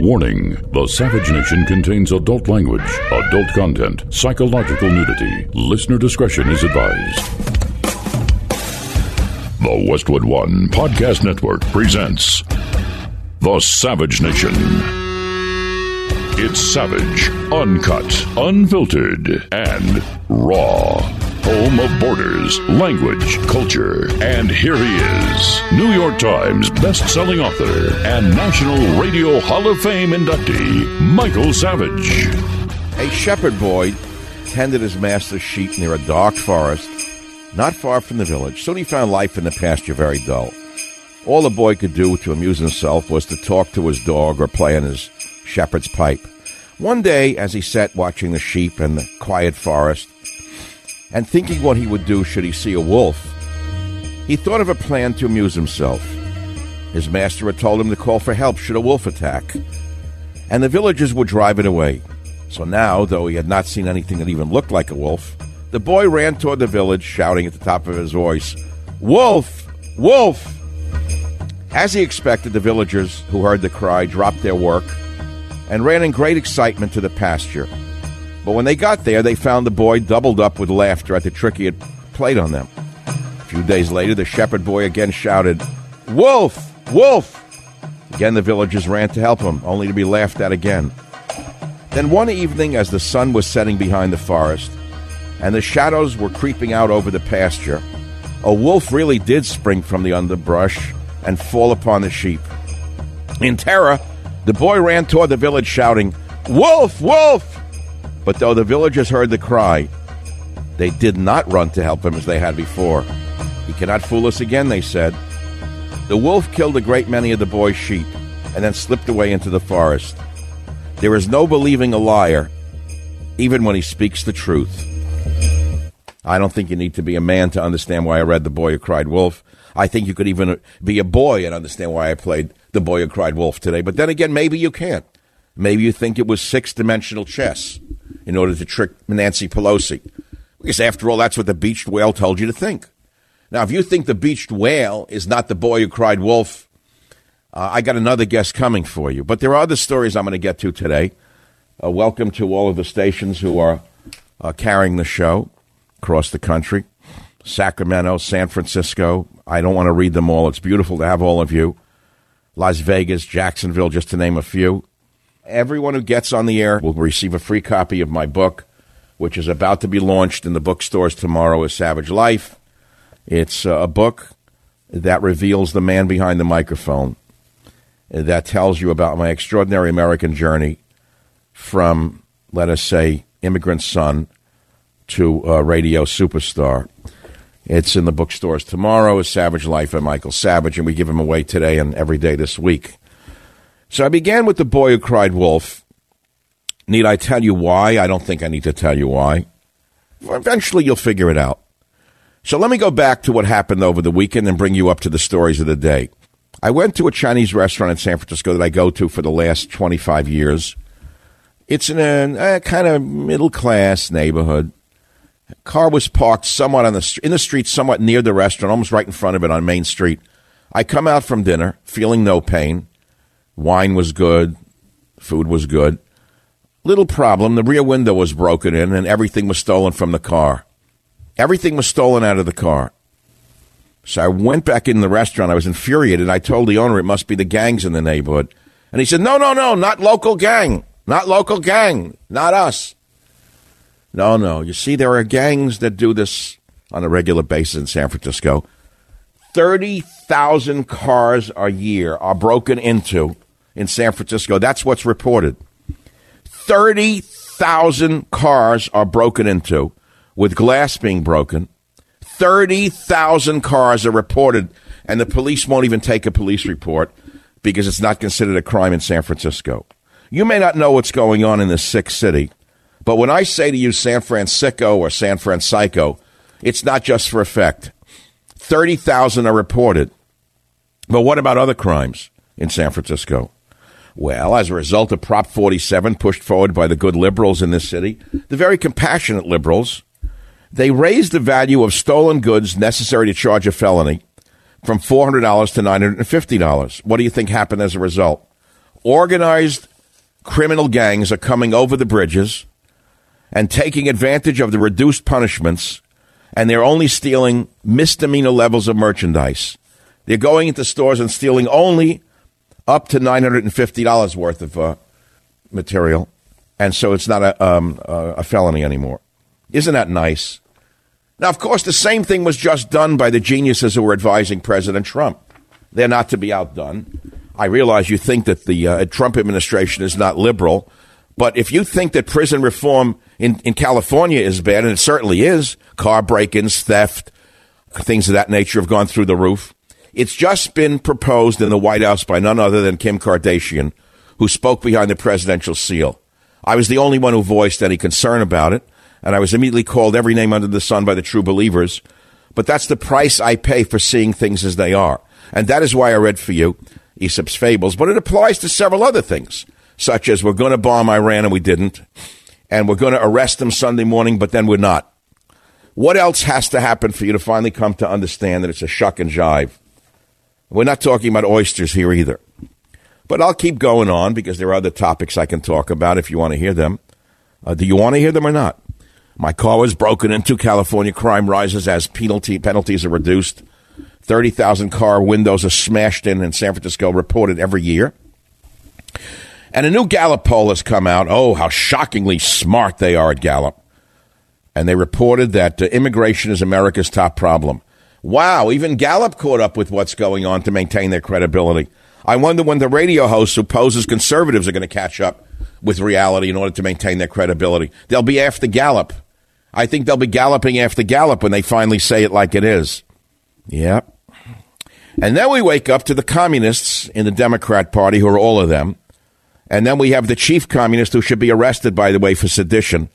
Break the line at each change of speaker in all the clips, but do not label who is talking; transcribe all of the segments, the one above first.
Warning The Savage Nation contains adult language, adult content, psychological nudity. Listener discretion is advised. The Westwood One Podcast Network presents The Savage Nation. It's savage, uncut, unfiltered, and raw. Home of borders, language, culture. And here he is, New York Times best-selling author and National Radio Hall of Fame inductee, Michael Savage.
A shepherd boy tended his master's sheep near a dark forest, not far from the village. Soon he found life in the pasture very dull. All the boy could do to amuse himself was to talk to his dog or play on his shepherd's pipe. One day, as he sat watching the sheep in the quiet forest, and thinking what he would do should he see a wolf, he thought of a plan to amuse himself. His master had told him to call for help should a wolf attack, and the villagers would drive it away. So now, though he had not seen anything that even looked like a wolf, the boy ran toward the village, shouting at the top of his voice, Wolf! Wolf! As he expected, the villagers who heard the cry dropped their work and ran in great excitement to the pasture. But when they got there, they found the boy doubled up with laughter at the trick he had played on them. A few days later, the shepherd boy again shouted, Wolf! Wolf! Again, the villagers ran to help him, only to be laughed at again. Then one evening, as the sun was setting behind the forest, and the shadows were creeping out over the pasture, a wolf really did spring from the underbrush and fall upon the sheep. In terror, the boy ran toward the village shouting, Wolf! Wolf! But though the villagers heard the cry, they did not run to help him as they had before. He cannot fool us again, they said. The wolf killed a great many of the boy's sheep and then slipped away into the forest. There is no believing a liar, even when he speaks the truth. I don't think you need to be a man to understand why I read The Boy Who Cried Wolf. I think you could even be a boy and understand why I played The Boy Who Cried Wolf today. But then again, maybe you can't. Maybe you think it was six dimensional chess in order to trick Nancy Pelosi. Because after all, that's what the beached whale told you to think. Now, if you think the beached whale is not the boy who cried wolf, uh, I got another guest coming for you. But there are other stories I'm going to get to today. Uh, welcome to all of the stations who are uh, carrying the show across the country Sacramento, San Francisco. I don't want to read them all. It's beautiful to have all of you. Las Vegas, Jacksonville, just to name a few. Everyone who gets on the air will receive a free copy of my book, which is about to be launched in the bookstores tomorrow, is Savage Life. It's uh, a book that reveals the man behind the microphone, that tells you about my extraordinary American journey from, let us say, immigrant son to a radio superstar. It's in the bookstores tomorrow. Is Savage Life by Michael Savage, and we give him away today and every day this week. So I began with the boy who cried wolf. Need I tell you why? I don't think I need to tell you why. Eventually, you'll figure it out. So let me go back to what happened over the weekend and bring you up to the stories of the day. I went to a Chinese restaurant in San Francisco that I go to for the last 25 years. It's in a, a eh, kind of middle class neighborhood. Car was parked somewhat on the in the street, somewhat near the restaurant, almost right in front of it on Main Street. I come out from dinner feeling no pain. Wine was good, food was good. Little problem: the rear window was broken in, and everything was stolen from the car. Everything was stolen out of the car. So I went back in the restaurant. I was infuriated. I told the owner it must be the gangs in the neighborhood, and he said, "No, no, no, not local gang, not local gang, not us." No, no. You see, there are gangs that do this on a regular basis in San Francisco. 30,000 cars a year are broken into in San Francisco. That's what's reported. 30,000 cars are broken into with glass being broken. 30,000 cars are reported, and the police won't even take a police report because it's not considered a crime in San Francisco. You may not know what's going on in this sick city, but when I say to you San Francisco or San Francisco, it's not just for effect. 30,000 are reported. But what about other crimes in San Francisco? Well, as a result of Prop 47 pushed forward by the good liberals in this city, the very compassionate liberals, they raised the value of stolen goods necessary to charge a felony from $400 to $950. What do you think happened as a result? Organized criminal gangs are coming over the bridges and taking advantage of the reduced punishments, and they're only stealing misdemeanor levels of merchandise. They're going into stores and stealing only up to $950 worth of uh, material, and so it's not a, um, a felony anymore. Isn't that nice? Now, of course, the same thing was just done by the geniuses who were advising President Trump. They're not to be outdone. I realize you think that the uh, Trump administration is not liberal, but if you think that prison reform in, in California is bad, and it certainly is, car break ins, theft, things of that nature have gone through the roof. It's just been proposed in the White House by none other than Kim Kardashian, who spoke behind the presidential seal. I was the only one who voiced any concern about it, and I was immediately called every name under the sun by the true believers. But that's the price I pay for seeing things as they are. And that is why I read for you Aesop's Fables, but it applies to several other things such as we're going to bomb Iran and we didn't, and we're going to arrest them Sunday morning, but then we're not. What else has to happen for you to finally come to understand that it's a shuck and jive? We're not talking about oysters here either. But I'll keep going on because there are other topics I can talk about if you want to hear them. Uh, do you want to hear them or not? My car was broken into. California crime rises as penalty penalties are reduced. 30,000 car windows are smashed in in San Francisco reported every year. And a new Gallup poll has come out. Oh, how shockingly smart they are at Gallup. And they reported that uh, immigration is America's top problem. Wow, even Gallup caught up with what's going on to maintain their credibility. I wonder when the radio hosts who pose as conservatives are going to catch up with reality in order to maintain their credibility. They'll be after Gallup. I think they'll be galloping after Gallup when they finally say it like it is. Yep. And then we wake up to the communists in the Democrat Party, who are all of them, and then we have the chief communist who should be arrested, by the way, for sedition.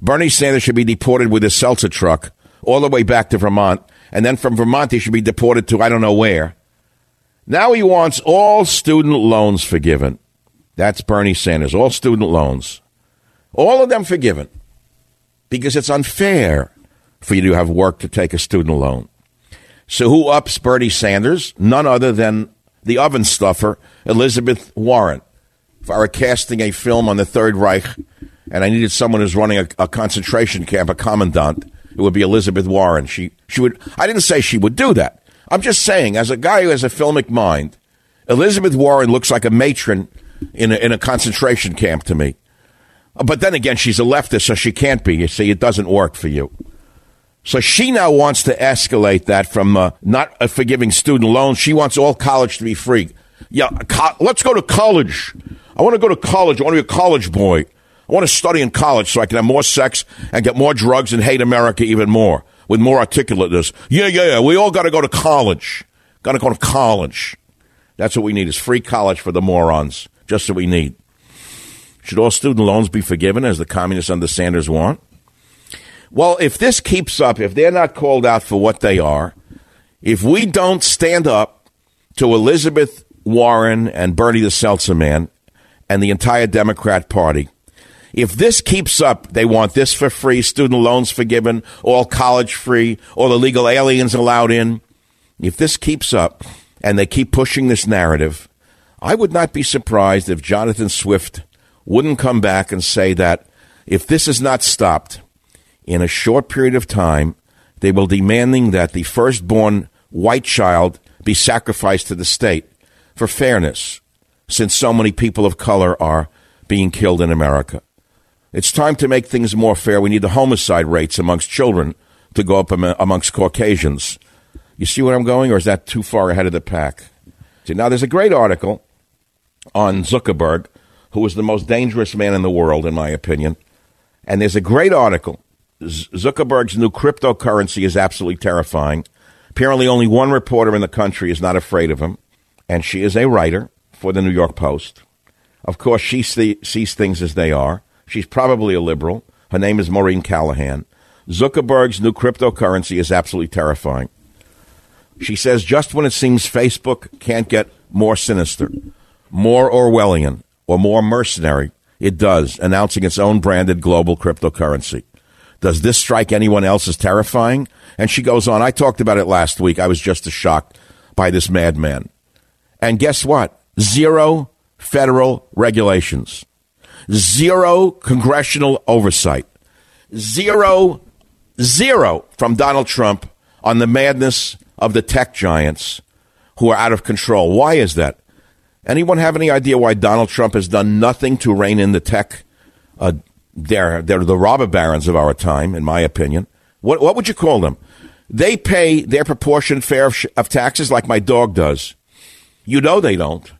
Bernie Sanders should be deported with his seltzer truck all the way back to Vermont. And then from Vermont, he should be deported to I don't know where. Now he wants all student loans forgiven. That's Bernie Sanders. All student loans. All of them forgiven. Because it's unfair for you to have work to take a student loan. So who ups Bernie Sanders? None other than the oven stuffer, Elizabeth Warren if I were casting a film on the Third Reich and I needed someone who's running a, a, concentration camp, a commandant, it would be Elizabeth Warren. She she would. I didn't say she would do that. I'm just saying, as a guy who has a filmic mind, Elizabeth Warren looks like a matron in a, in a concentration camp to me. But then again, she's a leftist, so she can't be. You see, it doesn't work for you. So she now wants to escalate that from uh, not forgiving student loans. She wants all college to be free. Yeah, co- let's go to college. I want to go to college. I want to be a college boy. I want to study in college so I can have more sex and get more drugs and hate America even more with more articulateness. Yeah, yeah, yeah. We all got to go to college. Got to go to college. That's what we need is free college for the morons. Just what we need. Should all student loans be forgiven as the communists under Sanders want? Well, if this keeps up, if they're not called out for what they are, if we don't stand up to Elizabeth Warren and Bernie the Seltzer man and the entire Democrat Party. If this keeps up, they want this for free, student loans forgiven, all college free, all illegal aliens allowed in. If this keeps up and they keep pushing this narrative, I would not be surprised if Jonathan Swift wouldn't come back and say that if this is not stopped in a short period of time, they will demanding that the firstborn white child be sacrificed to the state for fairness, since so many people of color are being killed in America. It's time to make things more fair. We need the homicide rates amongst children to go up amongst Caucasians. You see where I'm going, or is that too far ahead of the pack? See, now there's a great article on Zuckerberg, who is the most dangerous man in the world, in my opinion. And there's a great article. Zuckerberg's new cryptocurrency is absolutely terrifying. Apparently, only one reporter in the country is not afraid of him, and she is a writer for the New York Post. Of course, she see, sees things as they are. She's probably a liberal. Her name is Maureen Callahan. Zuckerberg's new cryptocurrency is absolutely terrifying. She says just when it seems Facebook can't get more sinister, more Orwellian, or more mercenary, it does, announcing its own branded global cryptocurrency. Does this strike anyone else as terrifying? And she goes on, I talked about it last week. I was just as shocked by this madman. And guess what? Zero federal regulations, zero congressional oversight, zero, zero from Donald Trump on the madness of the tech giants who are out of control. Why is that? Anyone have any idea why Donald Trump has done nothing to rein in the tech? Uh, they're, they're the robber barons of our time, in my opinion. What, what would you call them? They pay their proportionate share of, of taxes like my dog does. You know they don't.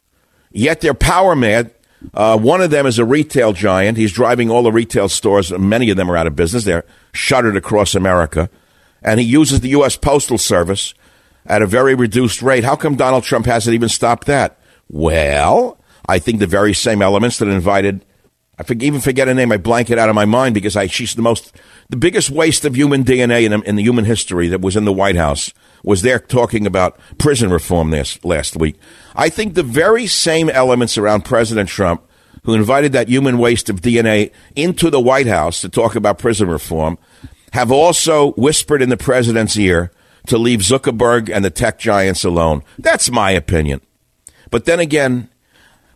Yet they're power mad. Uh, one of them is a retail giant. He's driving all the retail stores. Many of them are out of business. They're shuttered across America. And he uses the U.S. Postal Service at a very reduced rate. How come Donald Trump hasn't even stopped that? Well, I think the very same elements that invited I even forget her name. I blank it out of my mind because I, she's the most, the biggest waste of human DNA in, in the human history that was in the White House was there talking about prison reform this last week. I think the very same elements around President Trump, who invited that human waste of DNA into the White House to talk about prison reform, have also whispered in the president's ear to leave Zuckerberg and the tech giants alone. That's my opinion. But then again,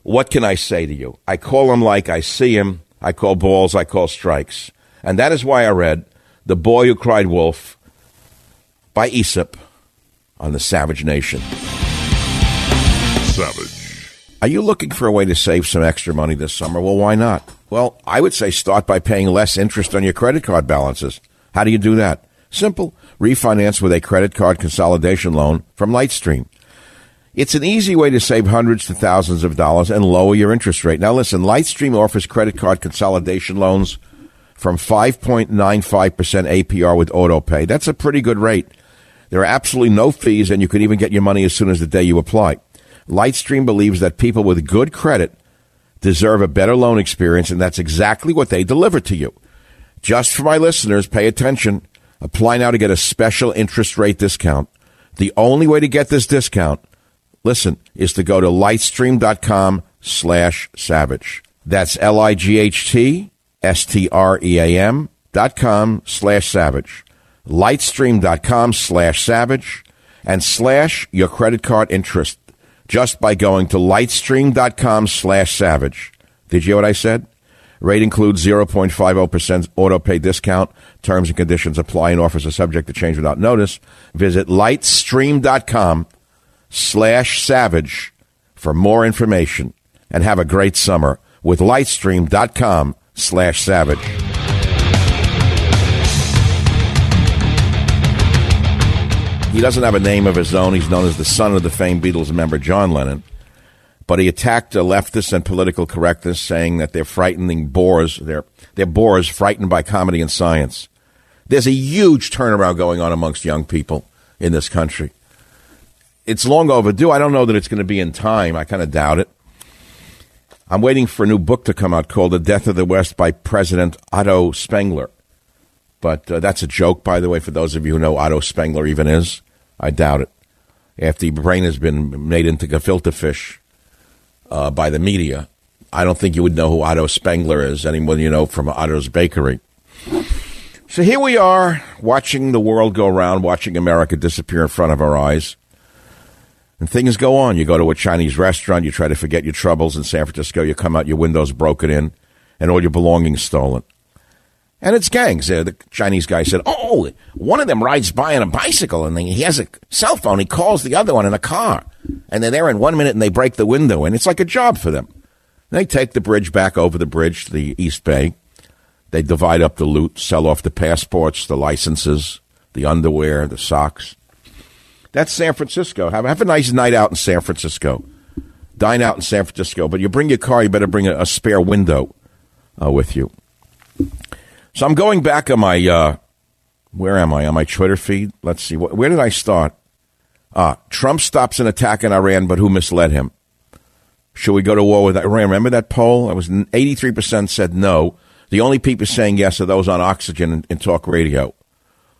what can I say to you? I call him like I see him. I call balls, I call strikes. And that is why I read The Boy Who Cried Wolf by Aesop on the Savage Nation.
Savage.
Are you looking for a way to save some extra money this summer? Well, why not? Well, I would say start by paying less interest on your credit card balances. How do you do that? Simple. Refinance with a credit card consolidation loan from Lightstream. It's an easy way to save hundreds to thousands of dollars and lower your interest rate. Now, listen, Lightstream offers credit card consolidation loans from 5.95% APR with AutoPay. That's a pretty good rate. There are absolutely no fees, and you can even get your money as soon as the day you apply. Lightstream believes that people with good credit deserve a better loan experience, and that's exactly what they deliver to you. Just for my listeners, pay attention. Apply now to get a special interest rate discount. The only way to get this discount – listen, is to go to lightstream.com slash savage. That's L-I-G-H-T-S-T-R-E-A-M dot com slash savage. Lightstream.com slash savage and slash your credit card interest just by going to lightstream.com slash savage. Did you hear what I said? Rate includes 0.50% auto pay discount. Terms and conditions apply and offers are subject to change without notice. Visit lightstream.com slash savage for more information and have a great summer with lightstream.com slash savage. He doesn't have a name of his own. He's known as the son of the famed Beatles member John Lennon. But he attacked leftists and political correctness, saying that they're frightening bores. They're, they're bores frightened by comedy and science. There's a huge turnaround going on amongst young people in this country it's long overdue. I don't know that it's going to be in time. I kind of doubt it. I'm waiting for a new book to come out called The Death of the West by President Otto Spengler. But uh, that's a joke, by the way, for those of you who know Otto Spengler even is. I doubt it. after your brain has been made into gefilte fish uh, by the media. I don't think you would know who Otto Spengler is, anyone you know from Otto's Bakery. So here we are, watching the world go round, watching America disappear in front of our eyes. And things go on. You go to a Chinese restaurant, you try to forget your troubles in San Francisco, you come out, your windows broken in, and all your belongings stolen. And it's gangs. Uh, the Chinese guy said, Oh, one of them rides by on a bicycle and he has a cell phone. He calls the other one in a car. And they're there in one minute and they break the window. And it's like a job for them. They take the bridge back over the bridge to the East Bay. They divide up the loot, sell off the passports, the licenses, the underwear, the socks. That's San Francisco. Have, have a nice night out in San Francisco. Dine out in San Francisco. But you bring your car, you better bring a, a spare window uh, with you. So I'm going back on my, uh, where am I? On my Twitter feed? Let's see. Where did I start? Ah, Trump stops an attack in Iran, but who misled him? Should we go to war with Iran? Remember that poll? It was 83% said no. The only people saying yes are those on oxygen and, and talk radio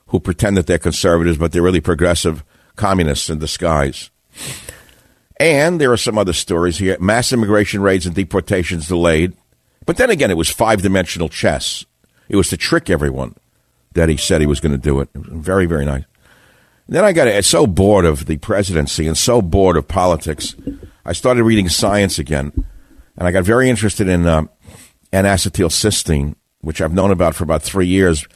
who pretend that they're conservatives, but they're really progressive communists in disguise. And there are some other stories here. Mass immigration raids and deportations delayed. But then again, it was five dimensional chess. It was to trick everyone that he said he was going to do it. It very, very nice. And then I got so bored of the presidency and so bored of politics, I started reading science again, and I got very interested in uh, N-acetylcysteine, which I've known about for about three years.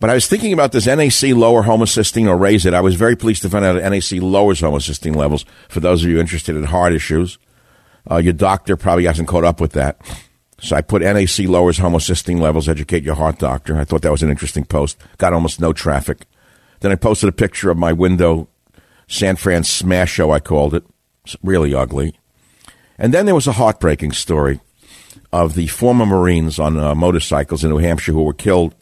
But I was thinking about this NAC lower homocysteine or raise it. I was very pleased to find out that NAC lowers homocysteine levels. For those of you interested in heart issues, uh, your doctor probably hasn't caught up with that. So I put NAC lowers homocysteine levels, educate your heart doctor. I thought that was an interesting post. Got almost no traffic. Then I posted a picture of my window, San Fran smash show, I called it. It's really ugly. And then there was a heartbreaking story of the former Marines on uh, motorcycles in New Hampshire who were killed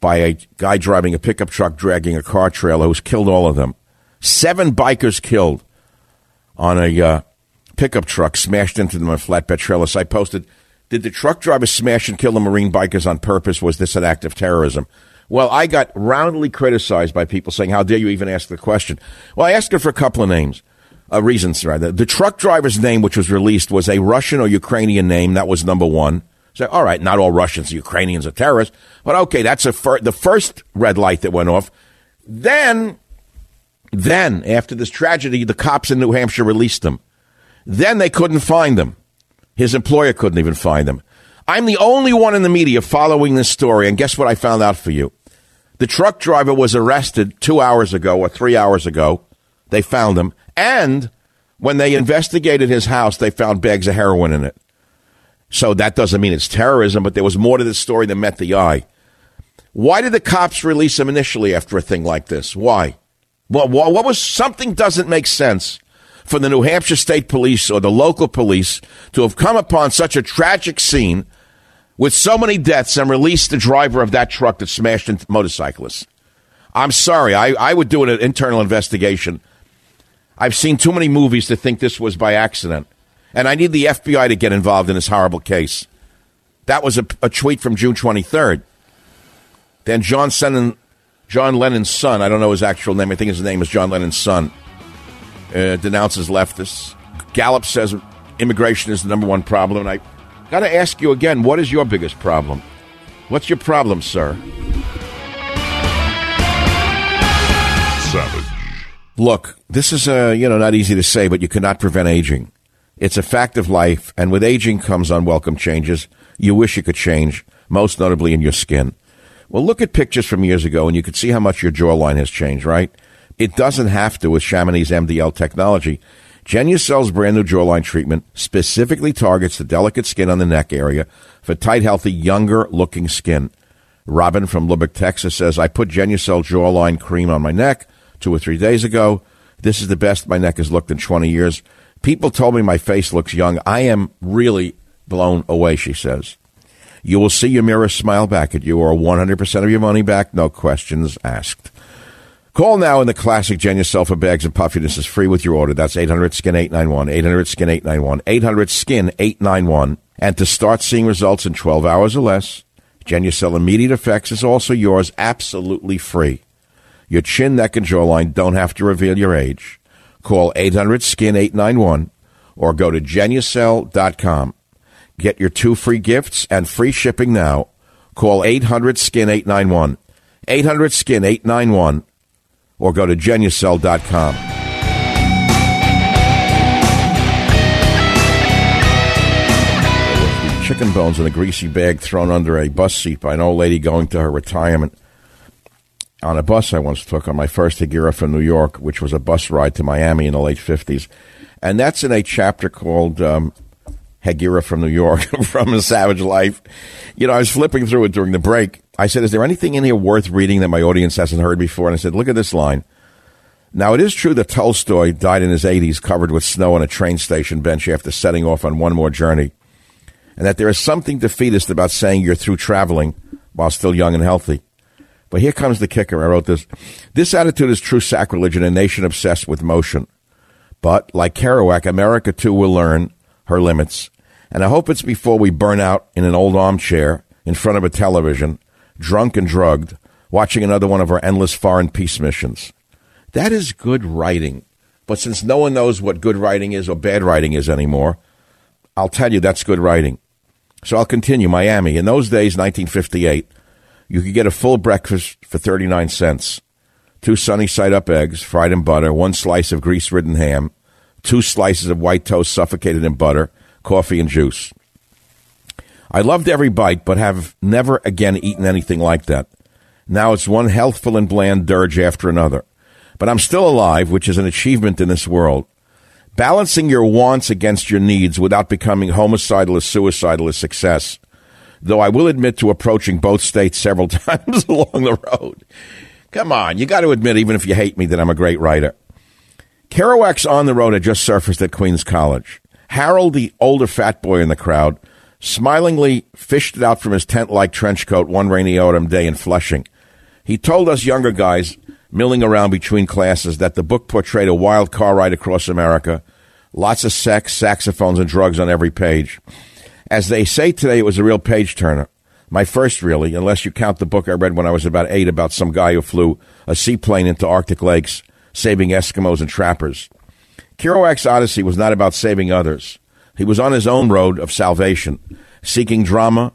by a guy driving a pickup truck dragging a car trailer who's killed all of them. Seven bikers killed on a uh, pickup truck, smashed into them on a flatbed trailer. So I posted – did the truck driver smash and kill the Marine bikers on purpose? Was this an act of terrorism? Well, I got roundly criticized by people saying, How dare you even ask the question? Well, I asked her for a couple of names, uh, reasons, rather. The truck driver's name, which was released, was a Russian or Ukrainian name. That was number one. So, all right, not all Russians, Ukrainians are terrorists, but okay, that's fir- the first red light that went off. Then, then, after this tragedy, the cops in New Hampshire released them. Then they couldn't find them. His employer couldn't even find him. I'm the only one in the media following this story, and guess what I found out for you? The truck driver was arrested two hours ago or three hours ago. They found him. And when they investigated his house, they found bags of heroin in it. So that doesn't mean it's terrorism, but there was more to this story than met the eye. Why did the cops release him initially after a thing like this? Why? Well, what was something doesn't make sense for the New Hampshire State Police or the local police to have come upon such a tragic scene with so many deaths and released the driver of that truck that smashed into motorcyclists. I'm sorry. I, I would do an internal investigation. I've seen too many movies to think this was by accident. And I need the FBI to get involved in this horrible case. That was a, a tweet from June 23rd. Then John Lennon, John Lennon's son, I don't know his actual name, I think his name is John Lennon's son, uh, denounces leftists. Gallup says immigration is the number one problem. And I got to ask you again what is your biggest problem? What's your problem, sir?
Savage.
Look, this is uh, you know not easy to say, but you cannot prevent aging. It's a fact of life, and with aging comes unwelcome changes. You wish you could change, most notably in your skin. Well, look at pictures from years ago, and you can see how much your jawline has changed, right? It doesn't have to with Chamonix MDL technology. Genucel's brand new jawline treatment specifically targets the delicate skin on the neck area for tight, healthy, younger looking skin. Robin from Lubbock, Texas says, I put Genucel jawline cream on my neck two or three days ago. This is the best my neck has looked in 20 years. People told me my face looks young. I am really blown away, she says. You will see your mirror smile back at you or 100% of your money back, no questions asked. Call now in the classic Genucel for bags and puffiness is free with your order. That's 800 skin 891, 800 skin 891, 800 skin 891. And to start seeing results in 12 hours or less, Genucel immediate effects is also yours absolutely free. Your chin, neck, and jawline don't have to reveal your age. Call 800 SKIN 891 or go to genucel.com. Get your two free gifts and free shipping now. Call 800 SKIN 891. 800 SKIN 891 or go to genucel.com. Chicken bones in a greasy bag thrown under a bus seat by an old lady going to her retirement. On a bus I once took on my first Hegira from New York, which was a bus ride to Miami in the late 50s. And that's in a chapter called um, Hegira from New York, from a Savage Life. You know, I was flipping through it during the break. I said, Is there anything in here worth reading that my audience hasn't heard before? And I said, Look at this line. Now, it is true that Tolstoy died in his 80s covered with snow on a train station bench after setting off on one more journey and that there is something defeatist about saying you're through traveling while still young and healthy. But here comes the kicker. I wrote this. This attitude is true sacrilege in a nation obsessed with motion. But, like Kerouac, America too will learn her limits. And I hope it's before we burn out in an old armchair in front of a television, drunk and drugged, watching another one of our endless foreign peace missions. That is good writing. But since no one knows what good writing is or bad writing is anymore, I'll tell you that's good writing. So I'll continue. Miami. In those days, 1958, you could get a full breakfast for 39 cents. Two sunny side up eggs, fried in butter, one slice of grease ridden ham, two slices of white toast suffocated in butter, coffee, and juice. I loved every bite, but have never again eaten anything like that. Now it's one healthful and bland dirge after another. But I'm still alive, which is an achievement in this world. Balancing your wants against your needs without becoming homicidal or suicidal is success. Though I will admit to approaching both states several times along the road. Come on, you got to admit, even if you hate me, that I'm a great writer. Kerouac's On the Road had just surfaced at Queens College. Harold, the older fat boy in the crowd, smilingly fished it out from his tent like trench coat one rainy autumn day in Flushing. He told us younger guys milling around between classes that the book portrayed a wild car ride across America, lots of sex, saxophones, and drugs on every page. As they say today, it was a real page turner. My first, really, unless you count the book I read when I was about eight about some guy who flew a seaplane into Arctic lakes, saving Eskimos and trappers. Kerouac's Odyssey was not about saving others. He was on his own road of salvation, seeking drama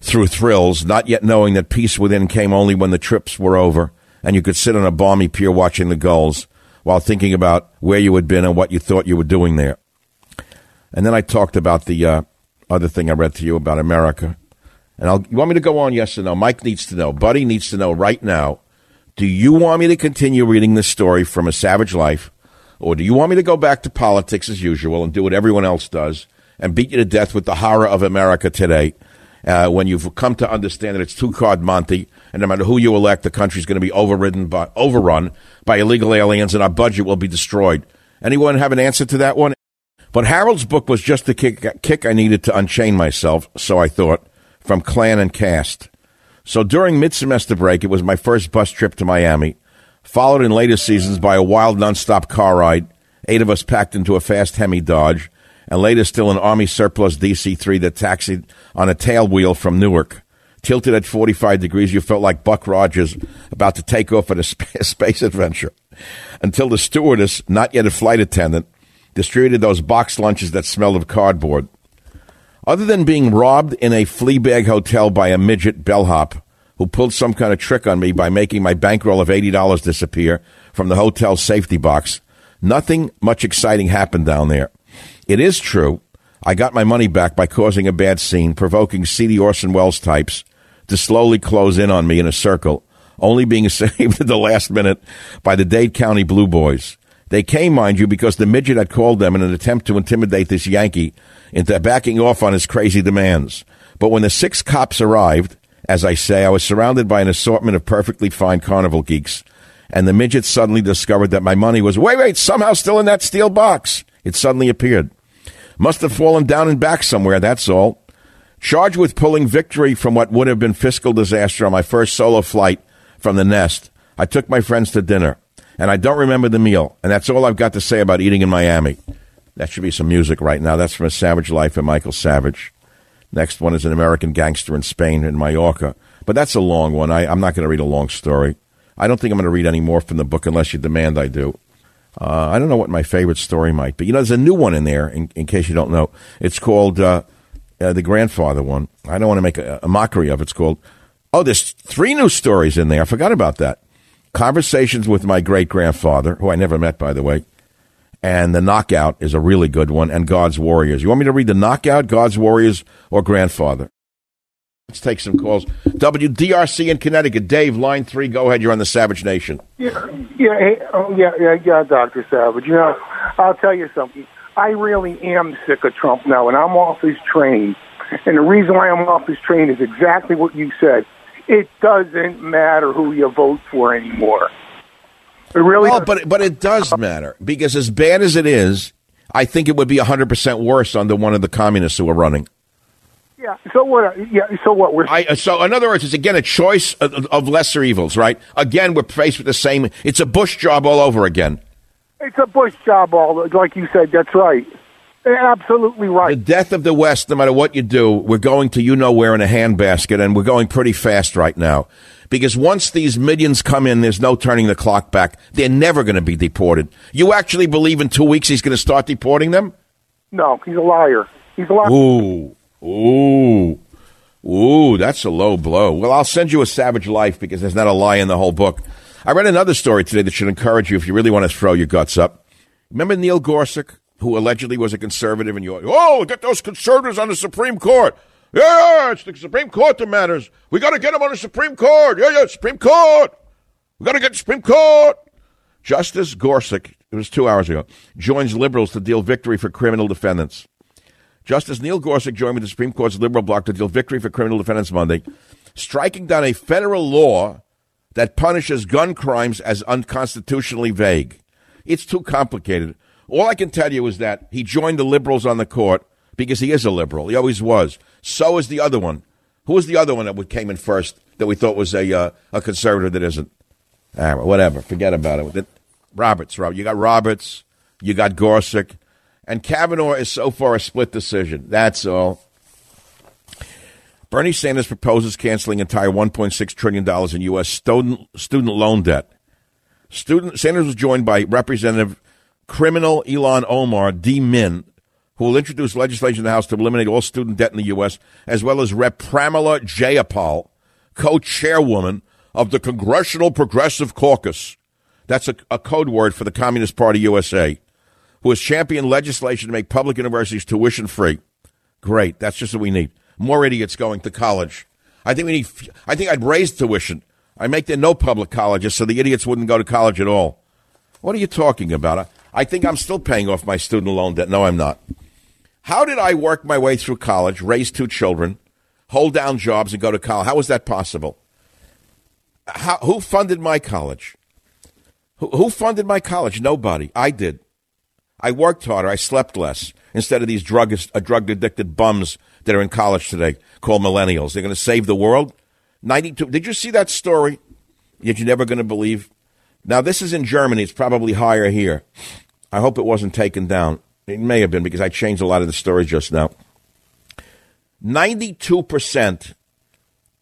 through thrills, not yet knowing that peace within came only when the trips were over and you could sit on a balmy pier watching the gulls while thinking about where you had been and what you thought you were doing there. And then I talked about the uh, other thing I read to you about America. And I'll, you want me to go on, yes or no? Mike needs to know. Buddy needs to know right now. Do you want me to continue reading this story from A Savage Life? Or do you want me to go back to politics as usual and do what everyone else does and beat you to death with the horror of America today uh, when you've come to understand that it's two card Monty and no matter who you elect, the country's going to be overridden by, overrun by illegal aliens, and our budget will be destroyed. Anyone have an answer to that one? But Harold's book was just the kick, kick I needed to unchain myself, so I thought, from clan and caste. So during mid-semester break, it was my first bus trip to Miami, followed in later seasons by a wild nonstop car ride, eight of us packed into a fast Hemi Dodge, and later still an Army surplus DC-3 that taxied on a tail wheel from Newark tilted at 45 degrees. You felt like Buck Rogers about to take off on a space adventure until the stewardess, not yet a flight attendant, distributed those box lunches that smelled of cardboard. Other than being robbed in a flea bag hotel by a midget bellhop who pulled some kind of trick on me by making my bankroll of $80 disappear from the hotel's safety box, nothing much exciting happened down there. It is true. I got my money back by causing a bad scene, provoking seedy Orson Welles types to slowly close in on me in a circle, only being saved at the last minute by the Dade County Blue Boys. They came, mind you, because the midget had called them in an attempt to intimidate this Yankee into backing off on his crazy demands. But when the six cops arrived, as I say, I was surrounded by an assortment of perfectly fine carnival geeks, and the midget suddenly discovered that my money was, wait, wait, somehow still in that steel box. It suddenly appeared. Must have fallen down and back somewhere, that's all. Charged with pulling victory from what would have been fiscal disaster on my first solo flight from the nest, I took my friends to dinner. And I don't remember the meal. And that's all I've got to say about eating in Miami. That should be some music right now. That's from A Savage Life of Michael Savage. Next one is an American gangster in Spain in Mallorca. But that's a long one. I, I'm not going to read a long story. I don't think I'm going to read any more from the book unless you demand I do. Uh, I don't know what my favorite story might be. You know, there's a new one in there, in, in case you don't know. It's called uh, uh, the grandfather one. I don't want to make a, a mockery of it. It's called, oh, there's three new stories in there. I forgot about that. Conversations with my great grandfather, who I never met, by the way. And the knockout is a really good one, and God's Warriors. You want me to read the knockout, God's Warriors, or grandfather? Let's take some calls. WDRC in Connecticut. Dave, line three, go ahead. You're on the Savage Nation.
Yeah, yeah, hey, oh, yeah, yeah, yeah, Dr. Savage. You know, I'll tell you something. I really am sick of Trump now, and I'm off his train. And the reason why I'm off his train is exactly what you said. It doesn't matter who you vote for anymore. It really
well, but but it does matter because as bad as it is, I think it would be 100% worse under one of the communists who are running.
Yeah. So what? Uh, yeah. So what? We're
I, so in other words, it's again a choice of, of, lesser evils, right? Again, we're faced with the same. It's a Bush job all over again.
It's a Bush job, all like you said. That's right. Absolutely right.
The death of the West, no matter what you do, we're going to you know where in a handbasket, and we're going pretty fast right now. Because once these millions come in, there's no turning the clock back. They're never going to be deported. You actually believe in two weeks he's going to start deporting them?
No, he's a liar. He's a liar.
Ooh. Ooh. Ooh, that's a low blow. Well, I'll send you a savage life because there's not a lie in the whole book. I read another story today that should encourage you if you really want to throw your guts up. Remember Neil Gorsuch, who allegedly was a conservative, and you, oh, get those conservatives on the Supreme Court. Yeah, it's the Supreme Court that matters. We got to get them on the Supreme Court. Yeah, yeah, Supreme Court. We got to get the Supreme Court. Justice Gorsuch, it was two hours ago, joins liberals to deal victory for criminal defendants. Justice Neil Gorsuch joined with the Supreme Court's liberal bloc to deal victory for criminal defendants Monday, striking down a federal law that punishes gun crimes as unconstitutionally vague. It's too complicated. All I can tell you is that he joined the liberals on the court because he is a liberal. He always was. So is the other one. Who was the other one that came in first that we thought was a uh, a conservative that isn't? Ah, whatever. Forget about it. Roberts, Rob. You got Roberts. You got Gorsuch. And Kavanaugh is so far a split decision. That's all. Bernie Sanders proposes canceling entire $1.6 trillion in U.S. student, student loan debt. Student, Sanders was joined by Representative criminal Ilhan Omar D. Min, who will introduce legislation in the House to eliminate all student debt in the U.S., as well as Rep. Pramila Jayapal, co-chairwoman of the Congressional Progressive Caucus. That's a, a code word for the Communist Party USA who has championed legislation to make public universities tuition free. Great. That's just what we need. More idiots going to college. I think we need, I think I'd raise tuition. I make there no public colleges so the idiots wouldn't go to college at all. What are you talking about? I think I'm still paying off my student loan debt. No, I'm not. How did I work my way through college, raise two children, hold down jobs, and go to college? How was that possible? How, who funded my college? Who, who funded my college? Nobody. I did. I worked harder. I slept less instead of these drug, uh, drug addicted bums that are in college today called millennials. They're going to save the world. 92. Did you see that story? Yet you're never going to believe. Now, this is in Germany. It's probably higher here. I hope it wasn't taken down. It may have been because I changed a lot of the story just now. 92%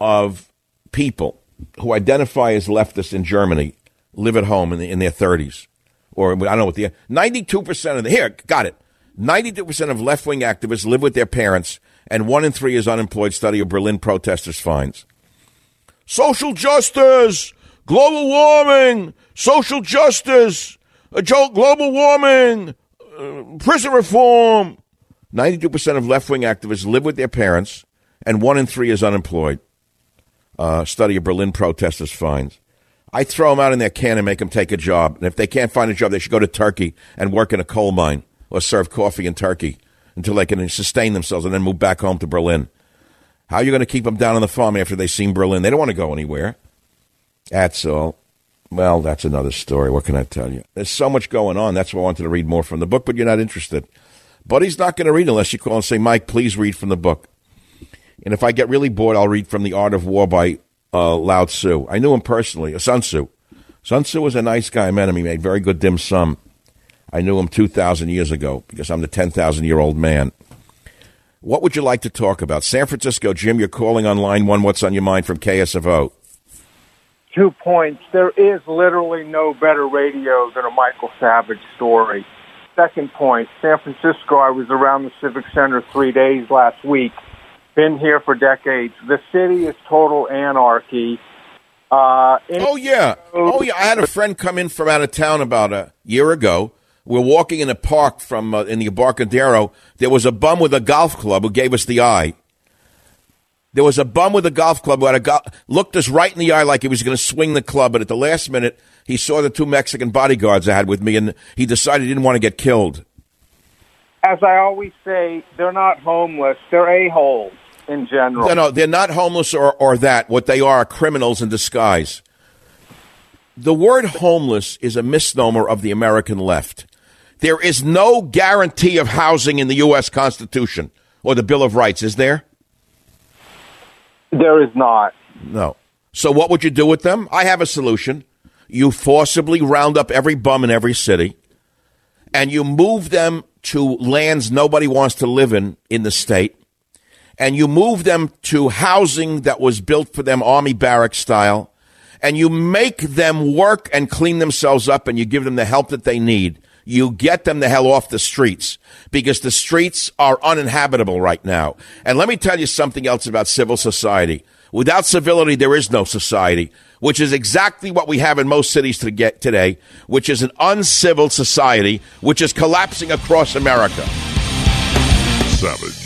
of people who identify as leftists in Germany live at home in, the, in their 30s or I don't know what the 92% of the here got it. 92% of left wing activists live with their parents, and one in three is unemployed. Study of Berlin protesters finds. Social justice, global warming, social justice, global warming, uh, prison reform. 92% of left wing activists live with their parents, and one in three is unemployed. Uh, study of Berlin protesters finds. I throw them out in their can and make them take a job. And if they can't find a job, they should go to Turkey and work in a coal mine or serve coffee in Turkey until they can sustain themselves and then move back home to Berlin. How are you going to keep them down on the farm after they've seen Berlin? They don't want to go anywhere. That's all. Well, that's another story. What can I tell you? There's so much going on. That's why I wanted to read more from the book, but you're not interested. Buddy's not going to read unless you call and say, Mike, please read from the book. And if I get really bored, I'll read from The Art of War by uh, Lao Tzu. I knew him personally, uh, Sun Tzu. Sun Tzu was a nice guy. I met him. He made very good dim sum. I knew him 2,000 years ago because I'm the 10,000 year old man. What would you like to talk about? San Francisco, Jim, you're calling on line one. What's on your mind from KSFO?
Two points. There is literally no better radio than a Michael Savage story. Second point, San Francisco, I was around the Civic Center three days last week. Been here for decades. The city is total anarchy. Uh,
oh, yeah. Oh, yeah. I had a friend come in from out of town about a year ago. We're walking in a park from uh, in the Embarcadero. There was a bum with a golf club who gave us the eye. There was a bum with a golf club who had a go- looked us right in the eye like he was going to swing the club, but at the last minute, he saw the two Mexican bodyguards I had with me, and he decided he didn't want to get killed.
As I always say, they're not homeless; they're a holes in general.
No, no, they're not homeless or, or that. What they are are criminals in disguise. The word homeless is a misnomer of the American left. There is no guarantee of housing in the U.S. Constitution or the Bill of Rights, is there?
There is not.
No. So what would you do with them? I have a solution. You forcibly round up every bum in every city and you move them to lands nobody wants to live in in the state and you move them to housing that was built for them army barrack style and you make them work and clean themselves up and you give them the help that they need you get them the hell off the streets because the streets are uninhabitable right now. And let me tell you something else about civil society. Without civility, there is no society, which is exactly what we have in most cities to get today, which is an uncivil society, which is collapsing across America.
Savage.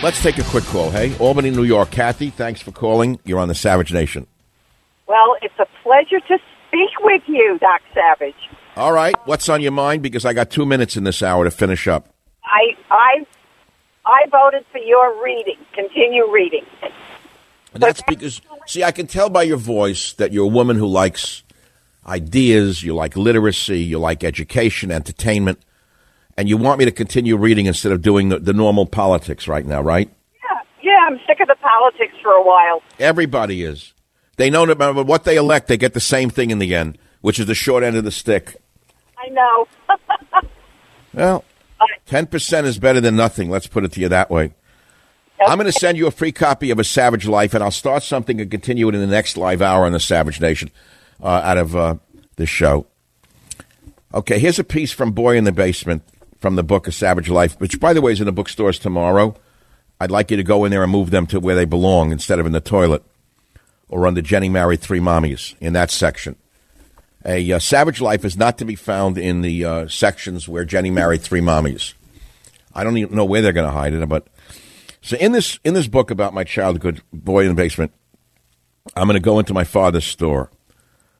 Let's take a quick call. Hey, Albany, New York. Kathy, thanks for calling. You're on the Savage Nation.
Well, it's a pleasure to speak with you, Doc Savage.
All right. What's on your mind? Because I got two minutes in this hour to finish up.
I I I voted for your reading. Continue reading.
And that's because, see, I can tell by your voice that you're a woman who likes ideas, you like literacy, you like education, entertainment and you want me to continue reading instead of doing the, the, normal politics right now, right?
Yeah, yeah. I'm sick of the politics for a while.
Everybody is. They know no matter what they elect, they get the same thing in the end, which is the short end of the stick.
I know.
well, ten percent is better than nothing. Let's put it to you that way. Okay. I'm going to send you a free copy of A Savage Life, and I'll start something and continue it in the next live hour on the Savage Nation uh, out of uh, this show. Okay, here's a piece from Boy in the Basement from the book A Savage Life, which, by the way, is in the bookstores tomorrow. I'd like you to go in there and move them to where they belong instead of in the toilet or under Jenny Married Three Mommies in that section. A uh, Savage Life is not to be found in the uh, sections where Jenny married three mommies. I don't even know where they're going to hide it, but so in this in this book about my childhood boy in the basement, I'm going to go into my father's store.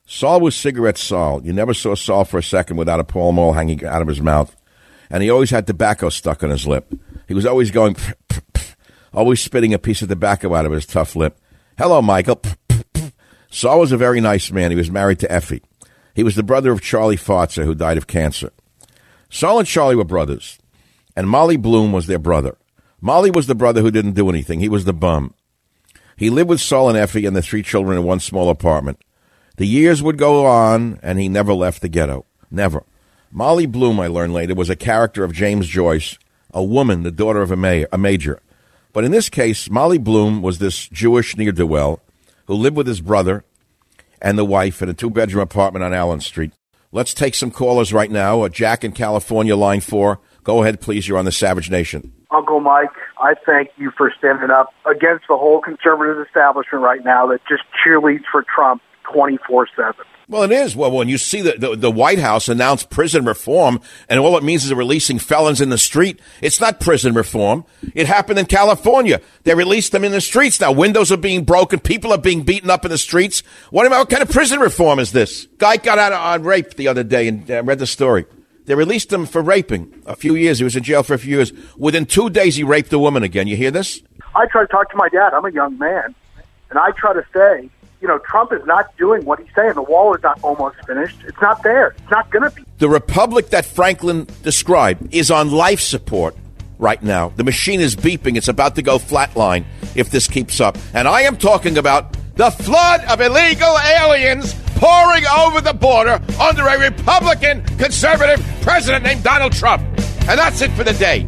Saul was cigarette Saul. You never saw Saul for a second without a Pall Mall hanging out of his mouth and he always had tobacco stuck on his lip. He was always going, pff, pff, pff, always spitting a piece of tobacco out of his tough lip. Hello, Michael. Saul was a very nice man. He was married to Effie. He was the brother of Charlie Fartzer, who died of cancer. Saul and Charlie were brothers, and Molly Bloom was their brother. Molly was the brother who didn't do anything. He was the bum. He lived with Saul and Effie and the three children in one small apartment. The years would go on, and he never left the ghetto. Never. Molly Bloom, I learned later, was a character of James Joyce, a woman, the daughter of a, mayor, a major. But in this case, Molly Bloom was this Jewish ne'er do well who lived with his brother and the wife in a two bedroom apartment on Allen Street. Let's take some callers right now. Uh, Jack in California, line four. Go ahead, please. You're on the Savage Nation.
Uncle Mike, I thank you for standing up against the whole conservative establishment right now that just cheerleads for Trump 24 7.
Well, it is. Well, when you see the, the, the, White House announce prison reform and all it means is releasing felons in the street, it's not prison reform. It happened in California. They released them in the streets. Now windows are being broken. People are being beaten up in the streets. What, what kind of prison reform is this? Guy got out on rape the other day and uh, read the story. They released him for raping a few years. He was in jail for a few years. Within two days, he raped a woman again. You hear this?
I try to talk to my dad. I'm a young man. And I try to say, you know, Trump is not doing what he's saying. The wall is not almost finished. It's not there. It's not going to be.
The republic that Franklin described is on life support right now. The machine is beeping. It's about to go flatline if this keeps up. And I am talking about the flood of illegal aliens pouring over the border under a Republican conservative president named Donald Trump. And that's it for the day.